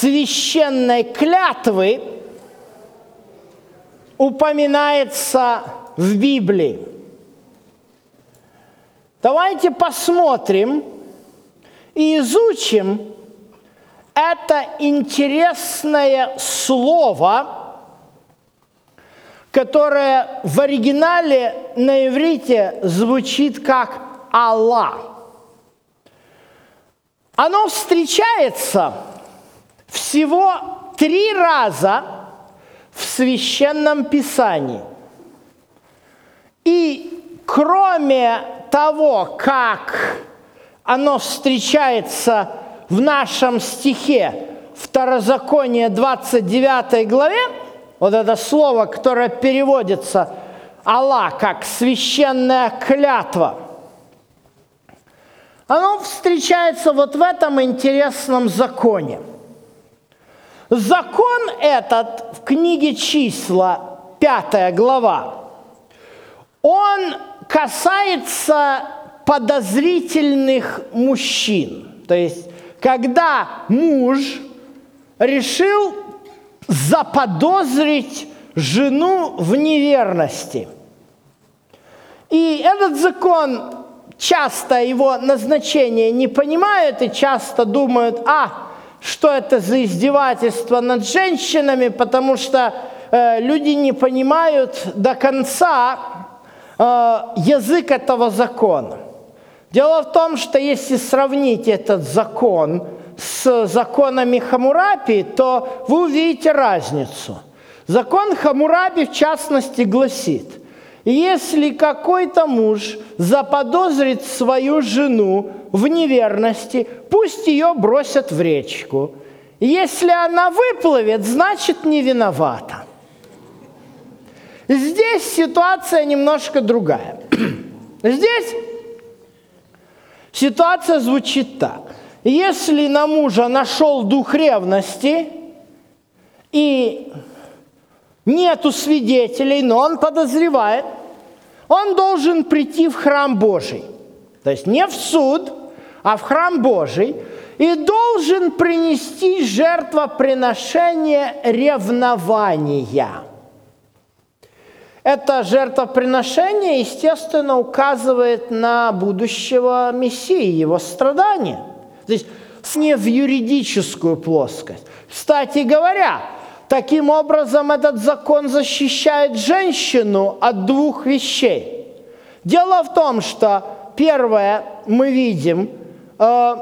священной клятвы упоминается в Библии? Давайте посмотрим и изучим это интересное слово, которое в оригинале на иврите звучит как Аллах. Оно встречается всего три раза в священном писании. И кроме того, как оно встречается в нашем стихе Второзаконие 29 главе, вот это слово, которое переводится Аллах как священная клятва, оно встречается вот в этом интересном законе. Закон этот в книге числа, 5 глава, он касается подозрительных мужчин. То есть когда муж решил заподозрить жену в неверности. И этот закон часто его назначение не понимают и часто думают, а, что это за издевательство над женщинами, потому что э, люди не понимают до конца э, язык этого закона. Дело в том, что если сравнить этот закон с законами Хамурапи, то вы увидите разницу. Закон Хамурапи, в частности, гласит, если какой-то муж заподозрит свою жену в неверности, пусть ее бросят в речку. Если она выплывет, значит не виновата. Здесь ситуация немножко другая. Здесь Ситуация звучит так. Если на мужа нашел дух ревности, и нету свидетелей, но он подозревает, он должен прийти в храм Божий. То есть не в суд, а в храм Божий, и должен принести жертвоприношение ревнования – это жертвоприношение, естественно, указывает на будущего Мессии, его страдания. То есть не в юридическую плоскость. Кстати говоря, таким образом этот закон защищает женщину от двух вещей. Дело в том, что первое мы видим, э,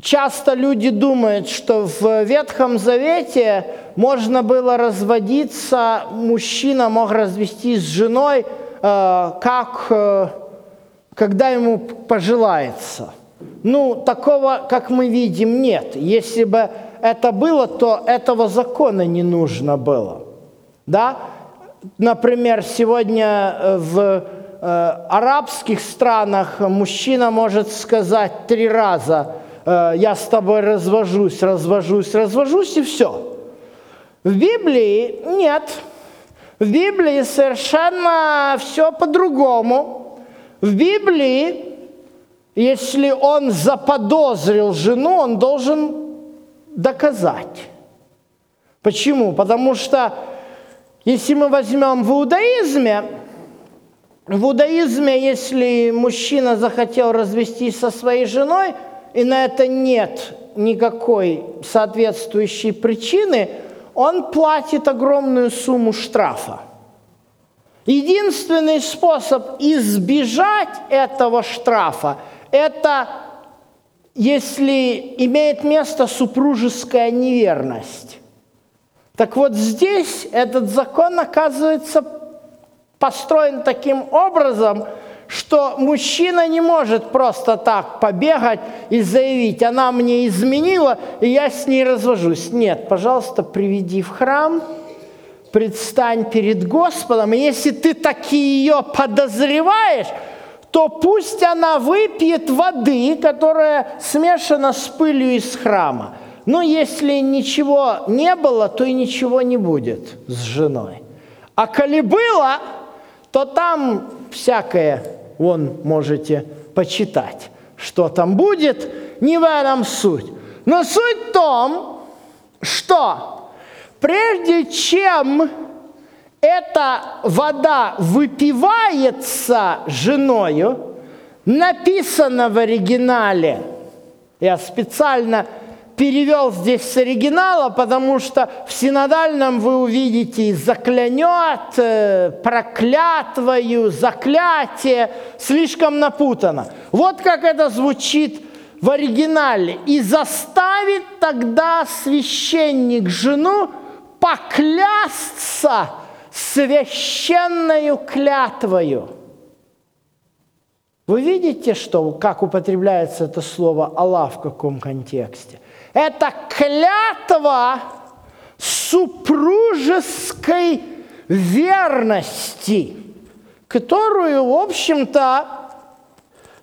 часто люди думают, что в Ветхом Завете можно было разводиться, мужчина мог развестись с женой, э, как, э, когда ему пожелается. Ну, такого, как мы видим, нет. Если бы это было, то этого закона не нужно было. Да? Например, сегодня э, в арабских странах мужчина может сказать три раза, я с тобой развожусь, развожусь, развожусь, и все. В Библии нет. В Библии совершенно все по-другому. В Библии, если он заподозрил жену, он должен доказать. Почему? Потому что если мы возьмем в иудаизме, в иудаизме, если мужчина захотел развестись со своей женой, и на это нет никакой соответствующей причины – он платит огромную сумму штрафа. Единственный способ избежать этого штрафа – это если имеет место супружеская неверность. Так вот здесь этот закон оказывается построен таким образом – что мужчина не может просто так побегать и заявить, она мне изменила, и я с ней развожусь. Нет, пожалуйста, приведи в храм, предстань перед Господом, и если ты таки ее подозреваешь, то пусть она выпьет воды, которая смешана с пылью из храма. Но если ничего не было, то и ничего не будет с женой. А коли было, то там всякое, вон можете почитать, что там будет, не в этом суть. Но суть в том, что прежде чем эта вода выпивается женою, написано в оригинале, я специально перевел здесь с оригинала, потому что в синодальном вы увидите заклянет, э, проклятвою, заклятие, слишком напутано. Вот как это звучит в оригинале. «И заставит тогда священник жену поклясться священною клятвою». Вы видите, что, как употребляется это слово «Аллах» в каком контексте? Это клятва супружеской верности, которую, в общем-то,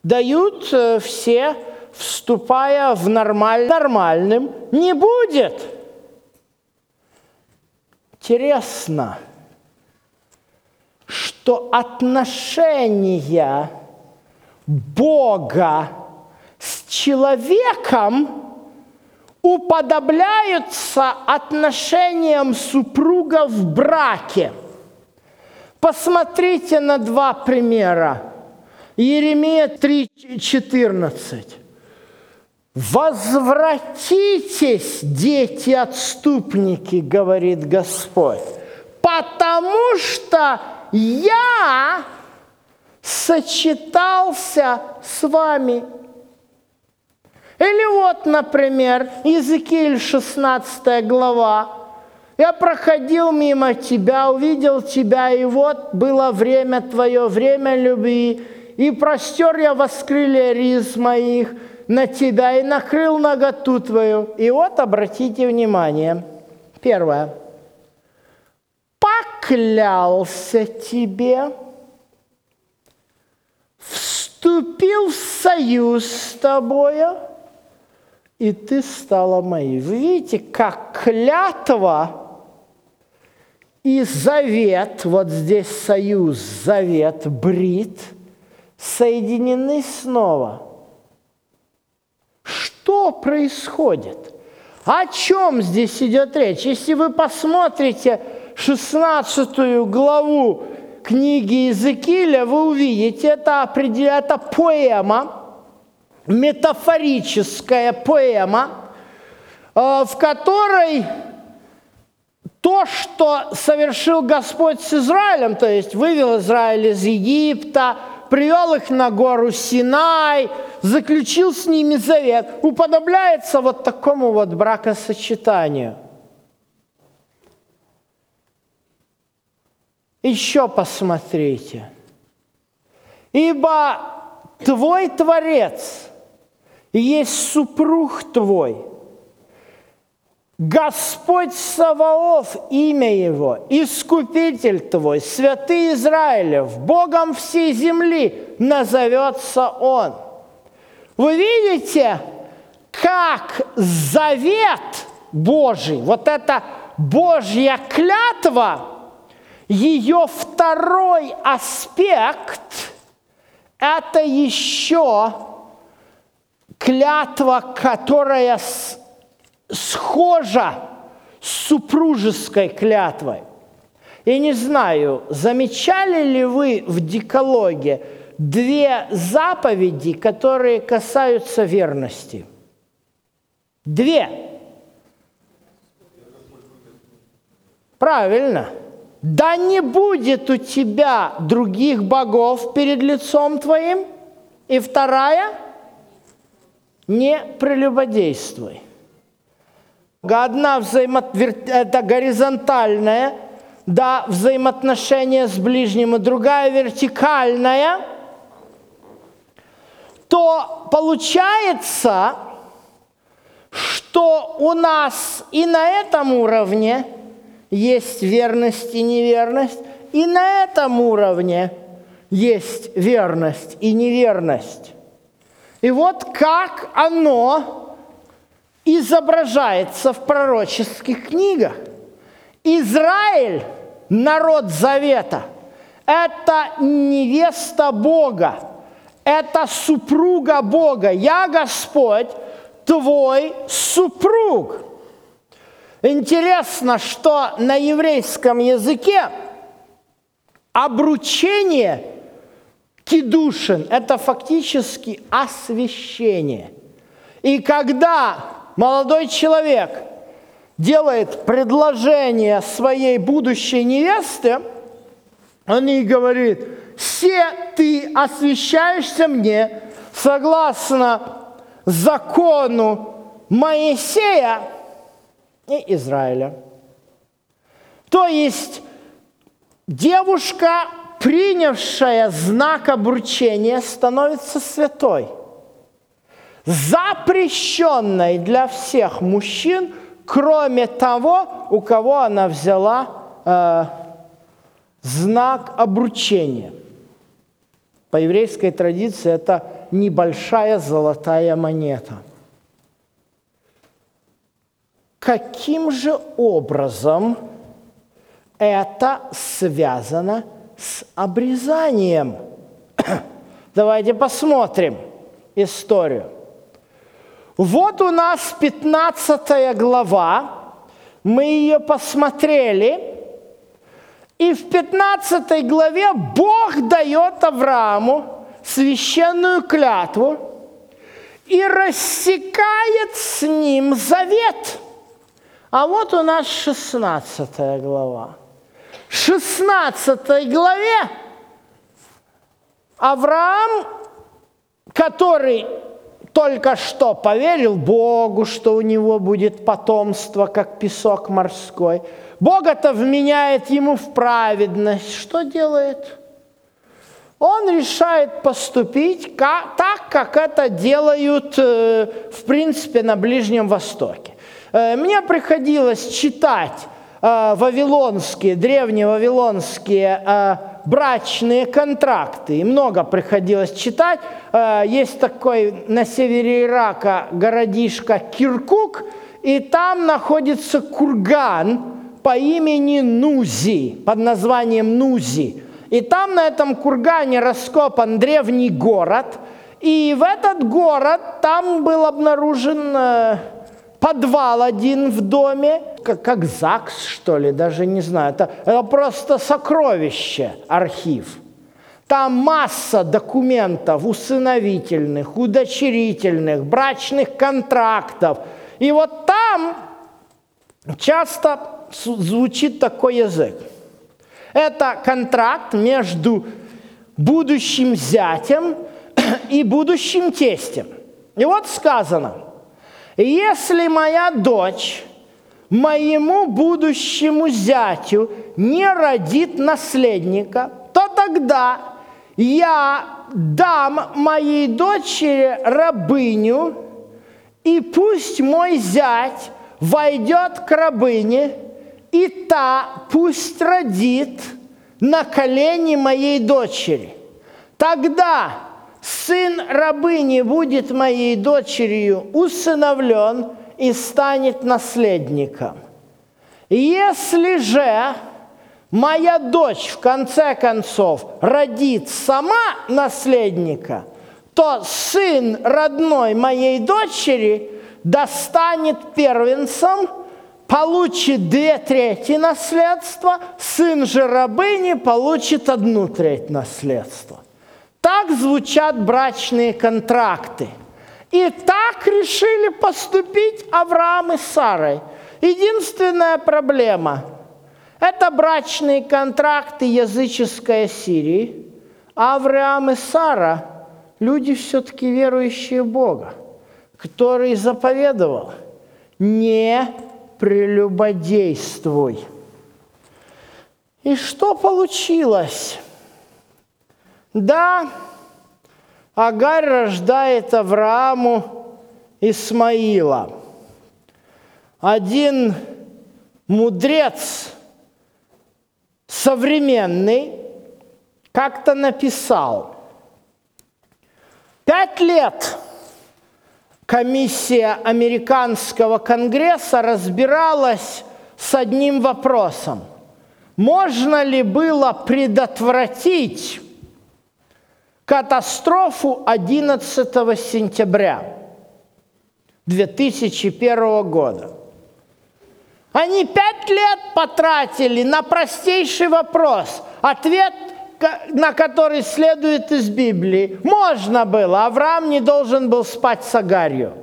дают э, все, вступая в нормаль... нормальным, не будет. Интересно, что отношения Бога с человеком уподобляются отношениям супруга в браке. Посмотрите на два примера. Еремия 3,14. «Возвратитесь, дети отступники, — говорит Господь, — потому что я сочетался с вами или вот, например, Иезекииль 16 глава. «Я проходил мимо тебя, увидел тебя, и вот было время твое, время любви, и простер я воскрылья риз моих на тебя, и накрыл наготу твою». И вот обратите внимание. Первое. «Поклялся тебе, вступил в союз с тобою, и ты стала моей. Вы видите, как клятва и завет, вот здесь союз, завет, брит, соединены снова. Что происходит? О чем здесь идет речь? Если вы посмотрите 16 главу книги Иезекииля, вы увидите, это, это поэма – метафорическая поэма, э, в которой то, что совершил Господь с Израилем, то есть вывел Израиль из Египта, привел их на гору Синай, заключил с ними завет, уподобляется вот такому вот бракосочетанию. Еще посмотрите. Ибо твой Творец – есть супруг твой. Господь Саваоф, имя его, Искупитель твой, Святый Израилев, Богом всей земли назовется он. Вы видите, как завет Божий, вот эта Божья клятва, ее второй аспект – это еще клятва, которая схожа с супружеской клятвой. Я не знаю, замечали ли вы в декалоге две заповеди, которые касаются верности? Две. Правильно. Да не будет у тебя других богов перед лицом твоим. И вторая – не прелюбодействуй. Одна взаимо... это горизонтальная, да, взаимоотношения с ближним, и другая вертикальная, то получается, что у нас и на этом уровне есть верность и неверность, и на этом уровне есть верность и неверность. И вот как оно изображается в пророческих книгах. Израиль, народ Завета, это невеста Бога, это супруга Бога. Я Господь, твой супруг. Интересно, что на еврейском языке обручение кидушин – это фактически освящение. И когда молодой человек делает предложение своей будущей невесте, он ей говорит, «Все ты освящаешься мне согласно закону Моисея и Израиля». То есть девушка, принявшая знак обручения, становится святой – запрещенной для всех мужчин, кроме того, у кого она взяла э, знак обручения. По еврейской традиции это небольшая золотая монета. Каким же образом это связано с обрезанием? Давайте посмотрим историю. Вот у нас 15 глава, мы ее посмотрели, и в 15 главе Бог дает Аврааму священную клятву и рассекает с ним завет. А вот у нас 16 глава. В 16 главе Авраам, который только что поверил Богу, что у него будет потомство, как песок морской. Бог это вменяет ему в праведность. Что делает? Он решает поступить так, как это делают, э, в принципе, на Ближнем Востоке. Э, мне приходилось читать э, вавилонские, древние вавилонские брачные контракты. И много приходилось читать. Э, есть такой на севере Ирака городишко Киркук, и там находится курган по имени Нузи, под названием Нузи. И там на этом кургане раскопан древний город, и в этот город там был обнаружен э, подвал один в доме, как, как ЗАГС, что ли, даже не знаю. Это, это просто сокровище, архив. Там масса документов усыновительных, удочерительных, брачных контрактов. И вот там часто звучит такой язык. Это контракт между будущим зятем и будущим тестем. И вот сказано – если моя дочь моему будущему зятю не родит наследника, то тогда я дам моей дочери рабыню, и пусть мой зять войдет к рабыне, и та пусть родит на колени моей дочери. Тогда сын рабыни будет моей дочерью усыновлен и станет наследником. Если же моя дочь в конце концов родит сама наследника, то сын родной моей дочери достанет первенцем, получит две трети наследства, сын же рабыни получит одну треть наследства. Так звучат брачные контракты. И так решили поступить Авраам и Сарой. Единственная проблема – это брачные контракты языческой Сирии. А Авраам и Сара – люди все-таки верующие Бога, который заповедовал – не прелюбодействуй. И что получилось? Да, Агарь рождает Аврааму Исмаила. Один мудрец современный как-то написал, пять лет комиссия американского конгресса разбиралась с одним вопросом. Можно ли было предотвратить катастрофу 11 сентября 2001 года? Они пять лет потратили на простейший вопрос, ответ на который следует из Библии. Можно было, Авраам не должен был спать с Агарью.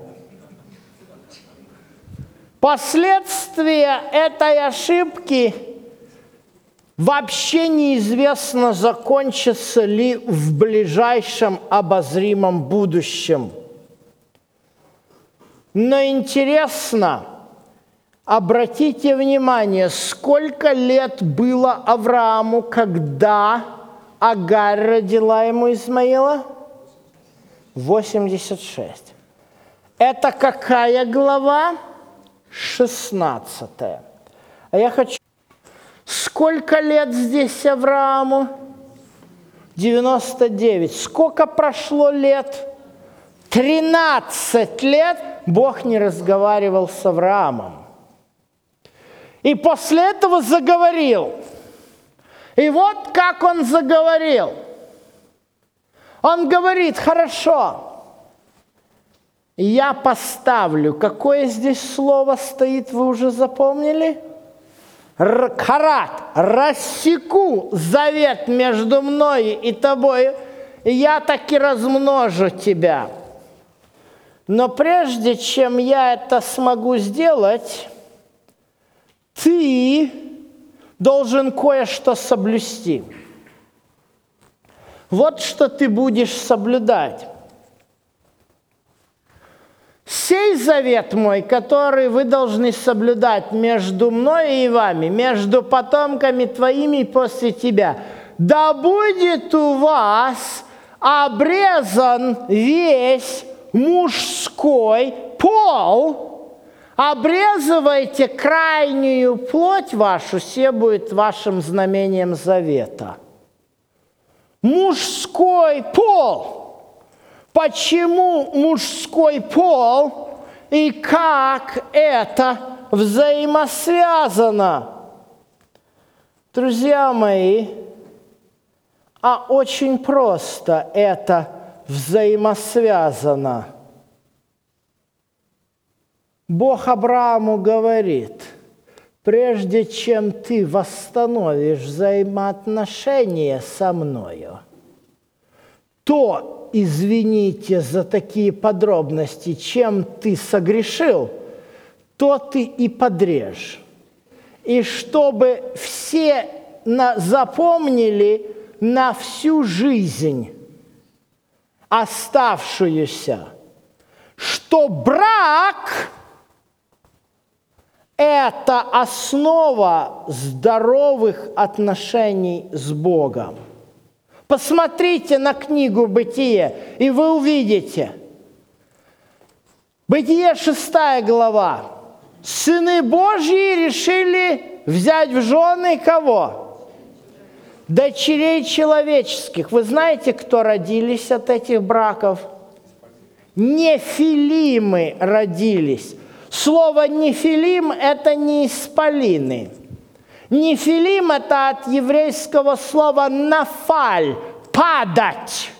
Последствия этой ошибки вообще неизвестно, закончатся ли в ближайшем обозримом будущем. Но интересно, обратите внимание, сколько лет было Аврааму, когда Агарь родила ему Измаила? 86. Это какая глава? 16. А я хочу... Сколько лет здесь Аврааму? 99. Сколько прошло лет? 13 лет Бог не разговаривал с Авраамом. И после этого заговорил – и вот как он заговорил. Он говорит, хорошо, я поставлю, какое здесь слово стоит, вы уже запомнили? Карат, рассеку завет между мной и тобой, и я таки размножу тебя. Но прежде чем я это смогу сделать, ты должен кое-что соблюсти. Вот что ты будешь соблюдать. Сей завет мой, который вы должны соблюдать между мной и вами, между потомками твоими после тебя, да будет у вас обрезан весь мужской пол – Обрезывайте крайнюю плоть вашу, все будет вашим знамением завета. Мужской пол. Почему мужской пол и как это взаимосвязано? Друзья мои, а очень просто это взаимосвязано – Бог Аврааму говорит, прежде чем ты восстановишь взаимоотношения со мною, то, извините за такие подробности, чем ты согрешил, то ты и подрежь. И чтобы все на, запомнили на всю жизнь оставшуюся, что брак – это основа здоровых отношений с Богом. Посмотрите на книгу «Бытие», и вы увидите. Бытие, шестая глава. Сыны Божьи решили взять в жены кого? Дочерей человеческих. Вы знаете, кто родились от этих браков? Нефилимы родились. Слово «нефилим» – это не исполины. Нефилим – это от еврейского слова «нафаль» – «падать».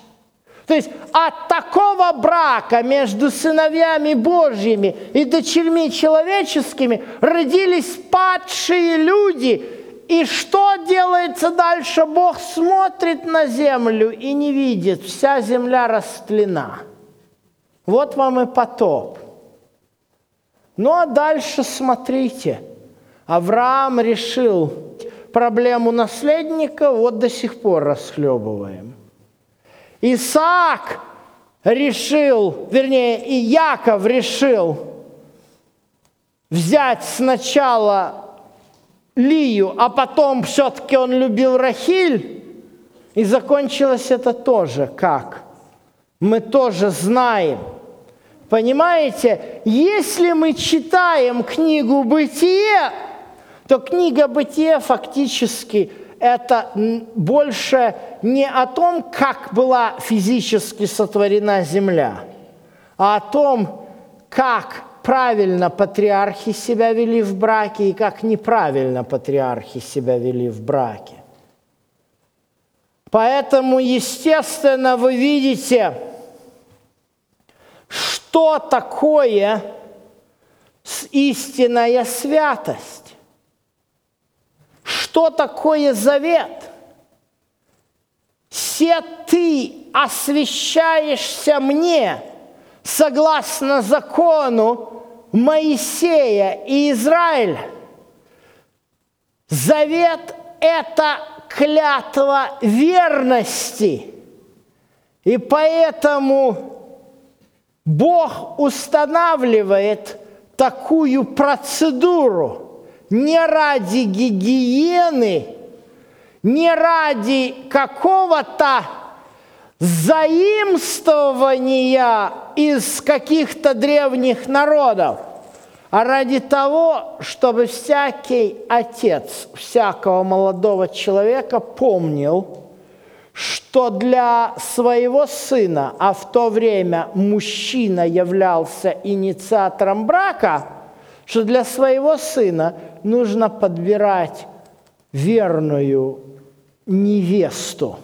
То есть от такого брака между сыновьями Божьими и дочерьми человеческими родились падшие люди. И что делается дальше? Бог смотрит на землю и не видит, вся земля растлена. Вот вам и потоп – ну а дальше смотрите. Авраам решил проблему наследника, вот до сих пор расхлебываем. Исаак решил, вернее, и Яков решил взять сначала Лию, а потом все-таки он любил Рахиль, и закончилось это тоже как? Мы тоже знаем – Понимаете, если мы читаем книгу «Бытие», то книга «Бытие» фактически это больше не о том, как была физически сотворена Земля, а о том, как правильно патриархи себя вели в браке и как неправильно патриархи себя вели в браке. Поэтому, естественно, вы видите, что такое истинная святость, что такое завет. Все ты освящаешься мне согласно закону Моисея и Израиля. Завет – это клятва верности. И поэтому Бог устанавливает такую процедуру не ради гигиены, не ради какого-то заимствования из каких-то древних народов, а ради того, чтобы всякий отец всякого молодого человека помнил, что для своего сына, а в то время мужчина являлся инициатором брака, что для своего сына нужно подбирать верную невесту,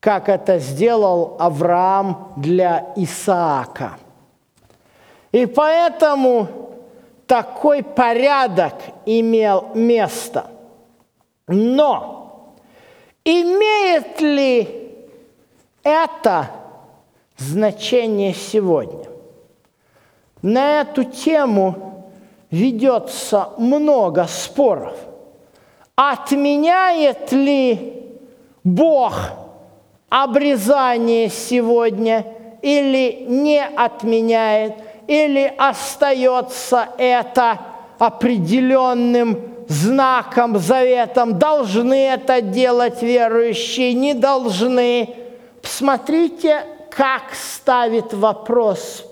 как это сделал Авраам для Исаака – и поэтому такой порядок имел место. Но имеет ли это значение сегодня? На эту тему ведется много споров. Отменяет ли Бог обрезание сегодня или не отменяет – или остается это определенным знаком, заветом, должны это делать верующие, не должны. Посмотрите, как ставит вопрос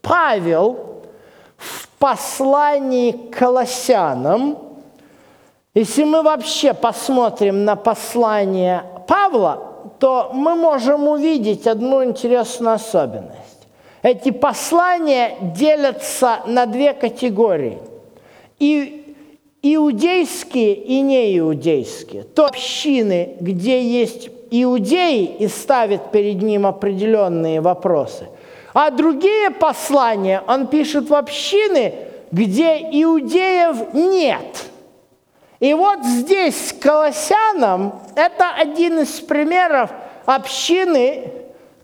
Павел послании к Колоссянам. Если мы вообще посмотрим на послание Павла, то мы можем увидеть одну интересную особенность. Эти послания делятся на две категории. И иудейские и неиудейские. То общины, где есть иудеи и ставят перед ним определенные вопросы. А другие послания он пишет в общины, где иудеев нет. И вот здесь Колоссянам это один из примеров общины,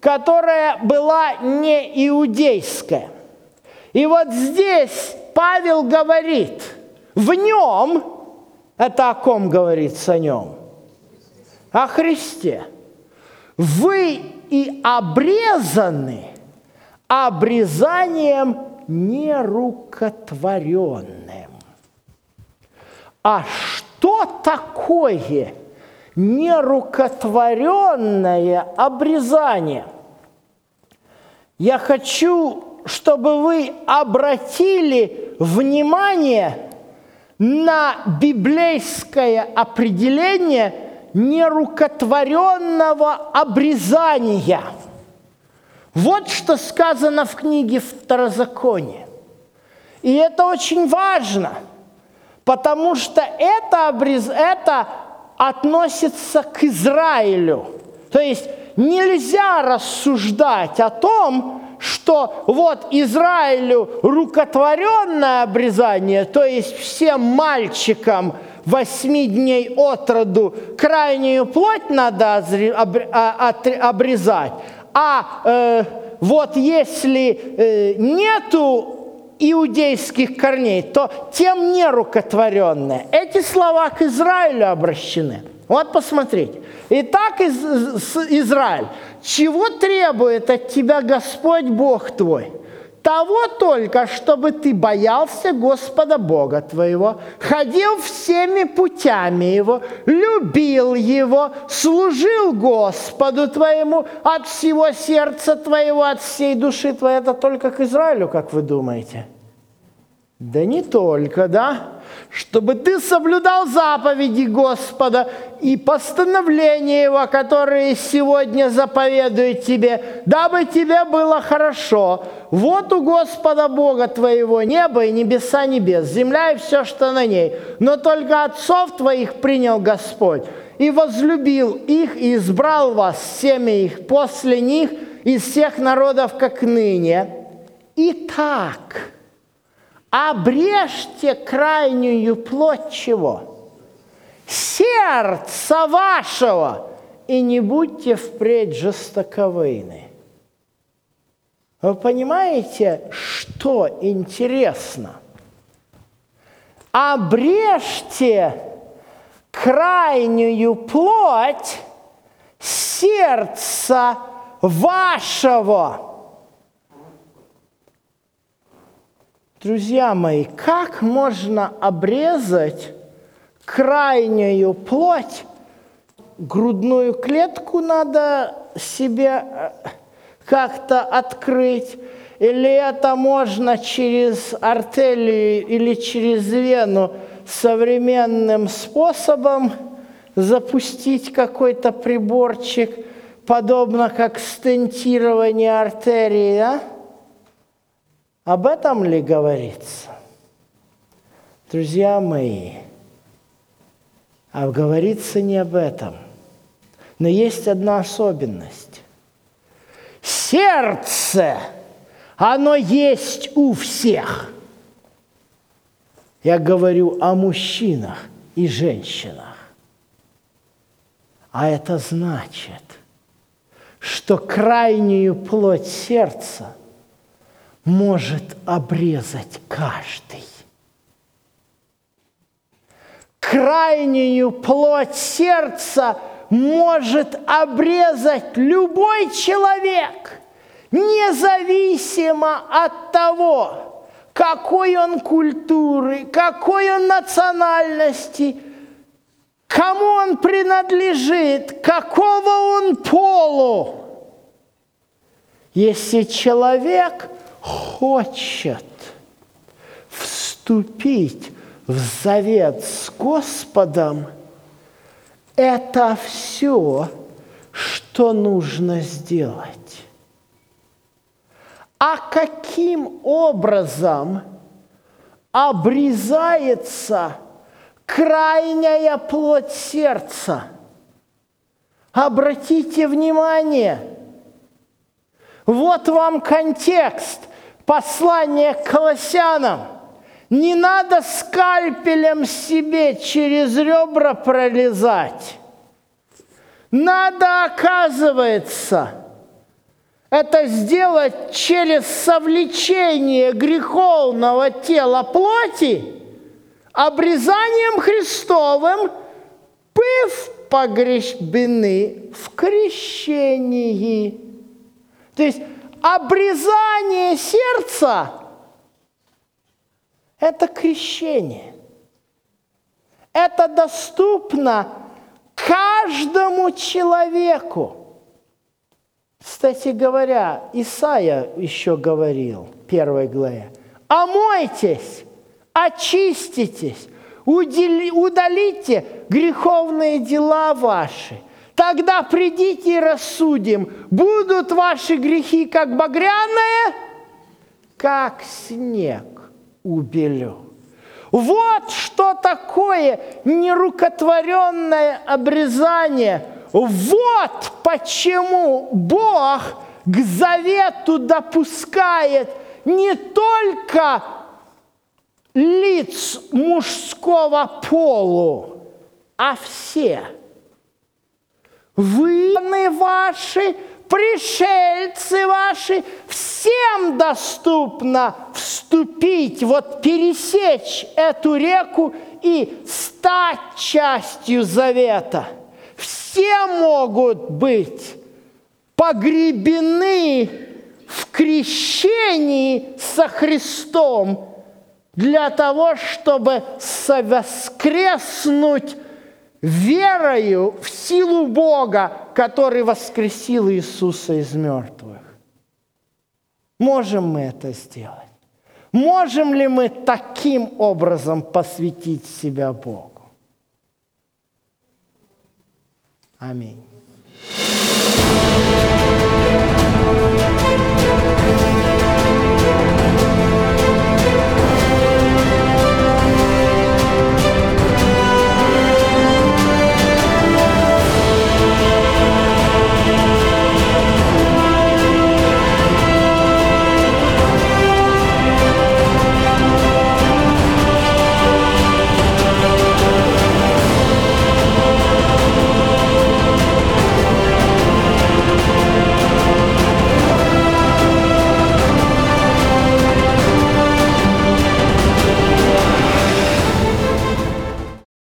которая была не иудейская. И вот здесь Павел говорит, в нем, это о ком говорится о нем? О Христе. Вы и обрезаны обрезанием нерукотворенным. А что такое нерукотворенное обрезание. Я хочу, чтобы вы обратили внимание на библейское определение нерукотворенного обрезания. Вот что сказано в книге Второзакония. И это очень важно, потому что это, обрез... это относится к Израилю. То есть нельзя рассуждать о том, что вот Израилю рукотворенное обрезание, то есть всем мальчикам восьми дней от роду крайнюю плоть надо а, обрезать, а э, вот если э, нету иудейских корней, то тем не рукотворенное. Эти слова к Израилю обращены. Вот посмотрите. Итак, из, Израиль, чего требует от тебя Господь Бог твой? Того только, чтобы ты боялся Господа Бога твоего, ходил всеми путями Его, любил Его, служил Господу твоему от всего сердца твоего, от всей души твоей. Это только к Израилю, как вы думаете? Да не только, да? Чтобы ты соблюдал заповеди Господа и постановления Его, которые сегодня заповедует тебе, дабы тебе было хорошо. Вот у Господа Бога твоего небо и небеса небес, земля и все, что на ней. Но только отцов твоих принял Господь и возлюбил их и избрал вас, семя их, после них из всех народов, как ныне. Итак, обрежьте крайнюю плоть чего? Сердца вашего, и не будьте впредь жестоковыйны. Вы понимаете, что интересно? Обрежьте крайнюю плоть сердца вашего. Друзья мои, как можно обрезать крайнюю плоть? Грудную клетку надо себе э, как-то открыть, или это можно через артерию или через вену современным способом запустить какой-то приборчик, подобно как стентирование артерии, да? Об этом ли говорится? Друзья мои, а говорится не об этом. Но есть одна особенность. Сердце, оно есть у всех. Я говорю о мужчинах и женщинах. А это значит, что крайнюю плоть сердца – может обрезать каждый. Крайнюю плоть сердца может обрезать любой человек, независимо от того, какой он культуры, какой он национальности, кому он принадлежит, какого он полу. Если человек хочет вступить в завет с Господом, это все, что нужно сделать. А каким образом обрезается крайняя плоть сердца? Обратите внимание, вот вам контекст послание к колоссянам. Не надо скальпелем себе через ребра пролезать. Надо, оказывается, это сделать через совлечение греховного тела плоти, обрезанием Христовым, быв погребены в крещении. То есть обрезание сердца – это крещение. Это доступно каждому человеку. Кстати говоря, Исаия еще говорил, первой главе, «Омойтесь, очиститесь, удалите греховные дела ваши, Тогда придите и рассудим, будут ваши грехи как багряные, как снег убелю. Вот что такое нерукотворенное обрезание. Вот почему Бог к завету допускает не только лиц мужского полу, а все – вы ваши, пришельцы ваши, всем доступно вступить, вот пересечь эту реку и стать частью завета. Все могут быть погребены в крещении со Христом для того, чтобы воскреснуть верою в силу Бога, который воскресил Иисуса из мертвых. Можем мы это сделать? Можем ли мы таким образом посвятить себя Богу? Аминь.